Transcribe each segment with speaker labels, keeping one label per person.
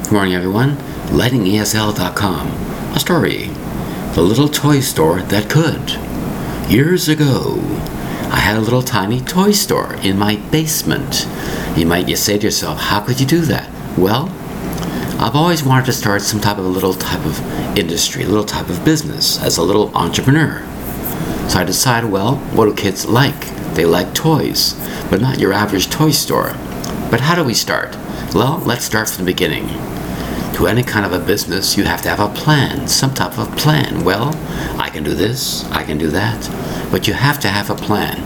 Speaker 1: Good morning, everyone. LightingESL.com. A story. The little toy store that could. Years ago, I had a little tiny toy store in my basement. You might just say to yourself, how could you do that? Well, I've always wanted to start some type of a little type of industry, a little type of business as a little entrepreneur. So I decided, well, what do kids like? They like toys, but not your average toy store. But how do we start? Well, let's start from the beginning. To any kind of a business, you have to have a plan, some type of plan. Well, I can do this, I can do that, but you have to have a plan,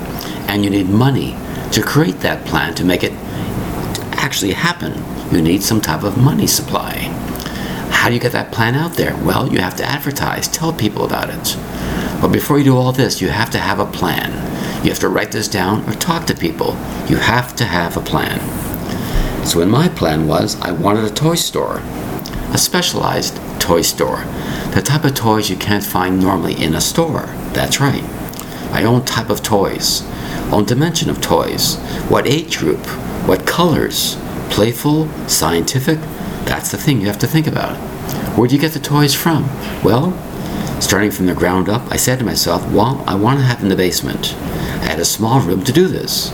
Speaker 1: and you need money to create that plan to make it actually happen. You need some type of money supply. How do you get that plan out there? Well, you have to advertise, tell people about it. But before you do all this, you have to have a plan. You have to write this down or talk to people. You have to have a plan. So, in my plan was I wanted a toy store a specialized toy store. The type of toys you can't find normally in a store. That's right. My own type of toys, own dimension of toys, what age group, what colors, playful, scientific. That's the thing you have to think about. Where do you get the toys from? Well, starting from the ground up, I said to myself, well, I want to have in the basement. I had a small room to do this.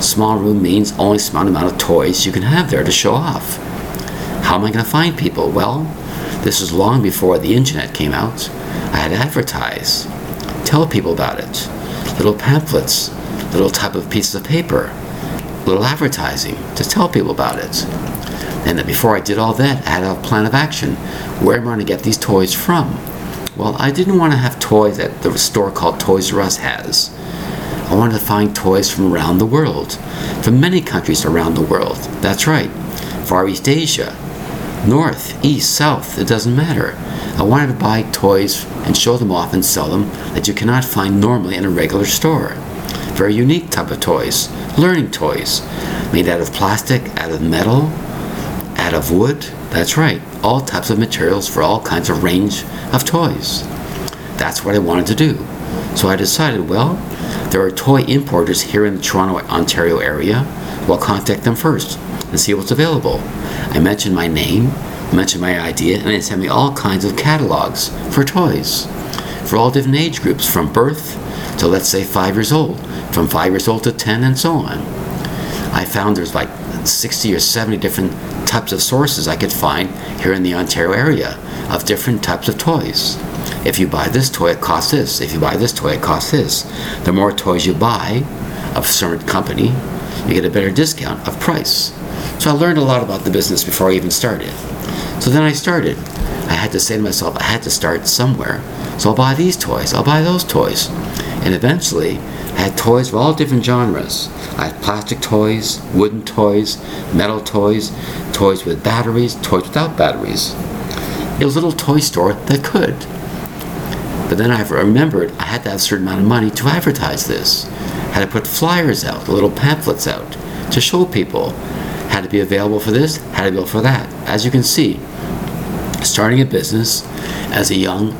Speaker 1: Small room means only small amount of toys you can have there to show off. How am I going to find people? Well, this was long before the internet came out. I had to advertise, tell people about it. Little pamphlets, little type of pieces of paper, little advertising to tell people about it. And then before I did all that, I had a plan of action. Where am I going to get these toys from? Well, I didn't want to have toys that the store called Toys R Us has. I wanted to find toys from around the world, from many countries around the world. That's right, Far East Asia, north, east, south, it doesn't matter. I wanted to buy toys and show them off and sell them that you cannot find normally in a regular store. Very unique type of toys, learning toys, made out of plastic, out of metal, out of wood. That's right, all types of materials for all kinds of range of toys. That's what I wanted to do. So I decided, well, there are toy importers here in the Toronto, Ontario area. Well, contact them first and see what's available. I mentioned my name, mentioned my idea, and they sent me all kinds of catalogs for toys for all different age groups, from birth to let's say five years old, from five years old to 10, and so on. I found there's like 60 or 70 different types of sources I could find here in the Ontario area of different types of toys. If you buy this toy, it costs this. If you buy this toy, it costs this. The more toys you buy of certain company, you get a better discount of price. So I learned a lot about the business before I even started. So then I started. I had to say to myself, I had to start somewhere. So I'll buy these toys, I'll buy those toys. And eventually, I had toys of all different genres. I had plastic toys, wooden toys, metal toys, toys with batteries, toys without batteries. It was a little toy store that could. But then I remembered I had to have a certain amount of money to advertise this. Had to put flyers out, little pamphlets out, to show people. Had to be available for this, had to be available for that. As you can see, starting a business as a young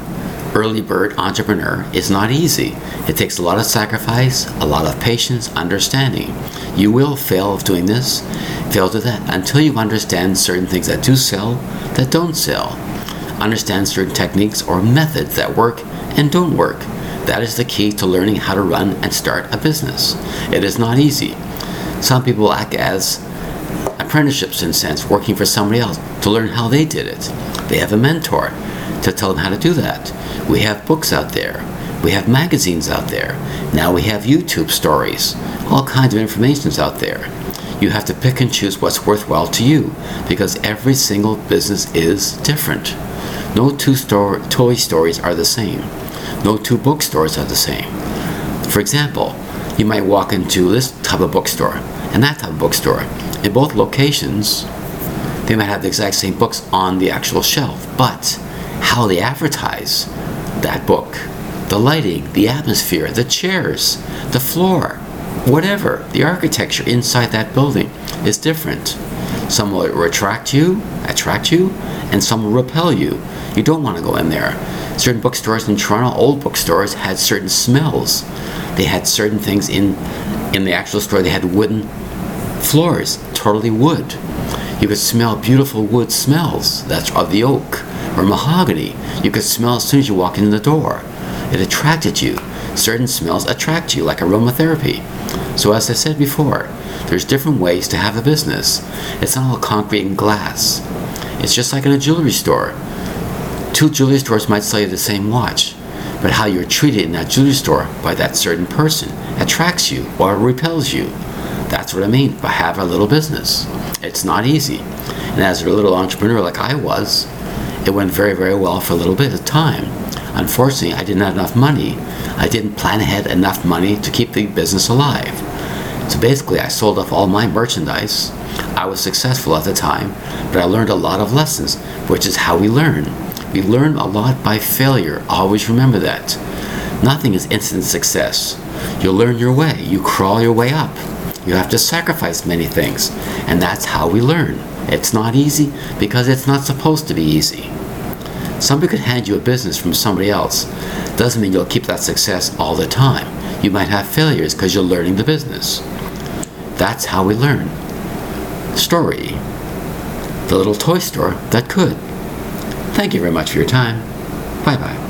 Speaker 1: early bird entrepreneur is not easy. It takes a lot of sacrifice, a lot of patience, understanding. You will fail of doing this, fail to that, until you understand certain things that do sell, that don't sell. Understand certain techniques or methods that work and don't work. That is the key to learning how to run and start a business. It is not easy. Some people act as apprenticeships in a sense, working for somebody else to learn how they did it. They have a mentor to tell them how to do that. We have books out there. We have magazines out there. Now we have YouTube stories. All kinds of information is out there. You have to pick and choose what's worthwhile to you because every single business is different. No two store, toy stories are the same. No two bookstores are the same. For example, you might walk into this type of bookstore and that type of bookstore. In both locations, they might have the exact same books on the actual shelf, but how they advertise that book, the lighting, the atmosphere, the chairs, the floor, whatever, the architecture inside that building is different. Some will attract you, attract you, and some will repel you. You don't want to go in there. Certain bookstores in Toronto, old bookstores, had certain smells. They had certain things in in the actual store. They had wooden floors, totally wood. You could smell beautiful wood smells. That's of the oak or mahogany. You could smell as soon as you walk in the door. It attracted you. Certain smells attract you, like aromatherapy. So, as I said before, there's different ways to have a business. It's not all concrete and glass. It's just like in a jewelry store. Two jewelry stores might sell you the same watch, but how you're treated in that jewelry store by that certain person attracts you or repels you. That's what I mean by have a little business. It's not easy. And as a little entrepreneur like I was, it went very, very well for a little bit of time. Unfortunately, I didn't have enough money. I didn't plan ahead enough money to keep the business alive. So basically, I sold off all my merchandise. I was successful at the time, but I learned a lot of lessons, which is how we learn. We learn a lot by failure. Always remember that. Nothing is instant success. You learn your way, you crawl your way up. You have to sacrifice many things, and that's how we learn. It's not easy because it's not supposed to be easy. Somebody could hand you a business from somebody else. Doesn't mean you'll keep that success all the time. You might have failures because you're learning the business. That's how we learn. Story The Little Toy Store That Could. Thank you very much for your time. Bye bye.